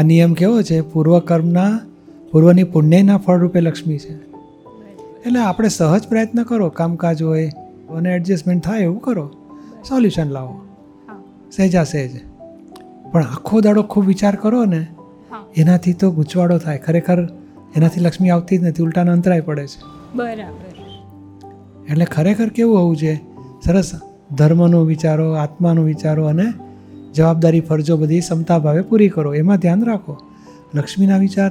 આ નિયમ કેવો છે? પૂર્વકર્મના પૂર્વની પુણ્યના ફળરૂપે લક્ષ્મી છે. એટલે આપણે સહજ પ્રયત્ન કરો કામકાજ હોય અને એડજસ્ટમેન્ટ થાય એવું કરો. સોલ્યુશન લાવો. સહેજા સહેજ પણ આખો દાડો ખૂબ વિચાર કરો ને એનાથી તો ગૂંચવાડો થાય. ખરેખર એનાથી લક્ષ્મી આવતી જ નથી ઉલટાનો અંતરાય પડે છે. બરાબર. એટલે ખરેખર કેવું હોવું છે સરસ. ધર્મનો વિચારો આત્માનો વિચારો અને જવાબદારી ફરજો બધી ક્ષમતા ભાવે પૂરી કરો. એમાં ધ્યાન રાખો. લક્ષ્મીના વિચાર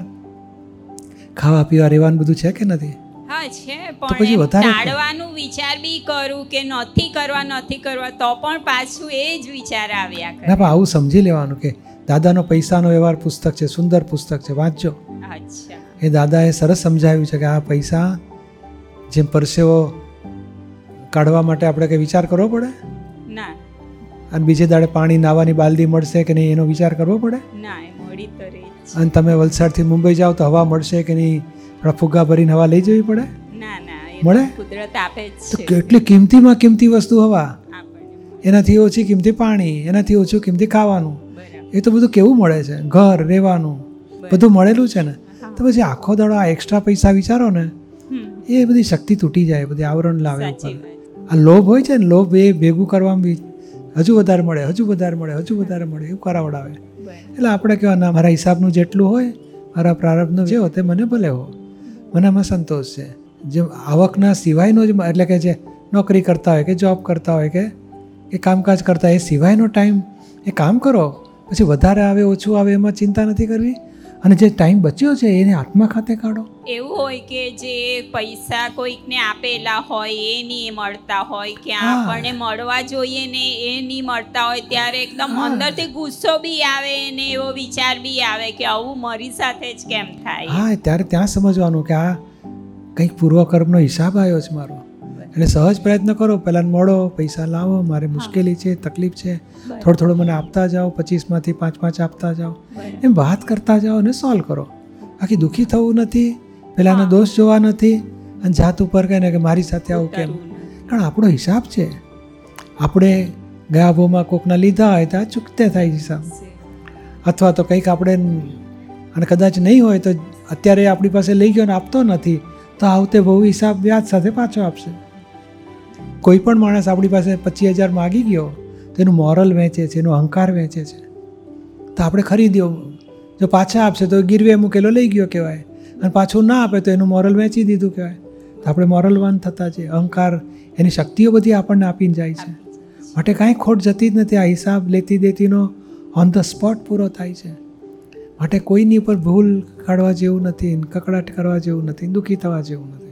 ખાવા પીવા રહેવાનું બધું છે કે નથી? હા છે પણ વધારે ટાળવાનું વિચાર બી કરું કે નથી કરવા નથી કરવા તો પણ પાછું એ જ વિચાર આવ્યા ના કરે પણ આવું સમજી લેવાનું કે દાદાનો પૈસાનો વ્યવહાર પુસ્તક છે સુંદર પુસ્તક છે વાંચજો. અચ્છા. એ દાદાએ સરસ સમજાવ્યું છે કે આ પૈસા જેમ પરસેવો કાઢવા માટે આપણે કંઈ વિચાર કરવો પડે? ના. અને બીજે દાડે પાણી નાવાની બાલદી મળશે કે નહીં એનો વિચાર કરવો પડે? ના મળી તો રહી અને તમે વલસાડથી મુંબઈ જાઓ તો હવા મળશે કે નહીં? થોડા ફુગ્ગા ભરીને હવા લઈ જવી પડે? ના ના મળે? તો કુદરત આપે જ તો કેટલી કિંમતીમાં કિંમતી વસ્તુ હવા. એનાથી ઓછી કિંમતી પાણી એનાથી ઓછું કિંમતી ખાવાનું. એ તો બધું કેવું મળે છે? ઘર રહેવાનું. બધું મળેલું છે ને? તો પછી આખો દાડો આ એક્સ્ટ્રા પૈસા વિચારો ને. એ બધી શક્તિ તૂટી જાય બધી આવરણ લાવે ઉપર. આ લોભ હોય છે ને લોભ એ ભેગું કરવામાં બી હજુ વધારે મળે હજુ વધારે મળે હજુ વધારે મળે એવું કરાવડાવે. એટલે આપણે કહેવા ના મારા હિસાબનું જેટલું હોય મારા પ્રારંભનું જે હોય તે મને ભલે હો. મને આમાં સંતોષ છે. જે આવકના સિવાયનો જ એટલે કે જે નોકરી કરતા હોય કે જોબ કરતા હોય કે એ કામકાજ કરતા હોય એ સિવાયનો ટાઈમ એ કામ કરો. પછી વધારે આવે ઓછું આવે એમાં ચિંતા નથી કરવી. અને જે ટાઈમ બચ્યો છે એને આત્મા ખાતે કાઢો. એવું હોય કે જે પૈસા કોઈકને આપેલા હોય એ નહીં મળતા હોય કે આપણને મળવા જોઈએ ને એ નહીં મળતા હોય ત્યારે એકદમ અંદરથી ગુસ્સો બી આવે ને એવો વિચાર બી આવે કે આવું મારી સાથે જ કેમ થાય? હા ત્યારે ત્યાં સમજવાનું કે આ કંઈક પૂર્વકર્મનો હિસાબ આવ્યો છે મારો. એટલે સહજ પ્રયત્ન કરો પહેલાં મળો પૈસા લાવો મારે મુશ્કેલી છે તકલીફ છે થોડું થોડું મને આપતા જાઓ પચીસમાંથી પાંચ પાંચ આપતા જાઓ. એમ વાત કરતા જાઓ અને સોલ્વ કરો. આખી દુઃખી થવું નથી પહેલાંનો દોષ જોવા નથી અને જાત ઉપર કહે ને કે મારી સાથે આવું કેમ? કારણ આપણો હિસાબ છે. આપણે ગયા ભોમાં કોકના લીધા હોય તો આ ચૂકતે થાય હિસાબ. અથવા તો કંઈક આપણે અને કદાચ નહીં હોય તો અત્યારે આપણી પાસે લઈ ગયો ને આપતો નથી તો આવતે બહુ હિસાબ વ્યાજ સાથે પાછો આપશે. કોઈ પણ માણસ આપણી પાસે પચીસ હજાર માગી ગયો તો એનું મોરલ વેચે છે, એનો અહંકાર વેચે છે. તો આપણે ખરીદ્યો. જો પાછા આપશે તો ગીરવે મૂકેલો લઈ ગયો કહેવાય. અને પાછું ના આપે તો એનું મોરલ વેચી દીધું કહેવાય. તો આપણે મોરલવાન થતા છે અહંકાર એની શક્તિઓ બધી આપણને આપીને જાય છે. માટે કાંઈ ખોટ જતી જ નથી. આ હિસાબ લેતી દેતીનો ઓન ધ સ્પોટ પૂરો થાય છે. માટે કોઈની ઉપર ભૂલ કાઢવા જેવું નથી, કકડાટ કરવા જેવું નથી, દુઃખી થવા જેવું નથી.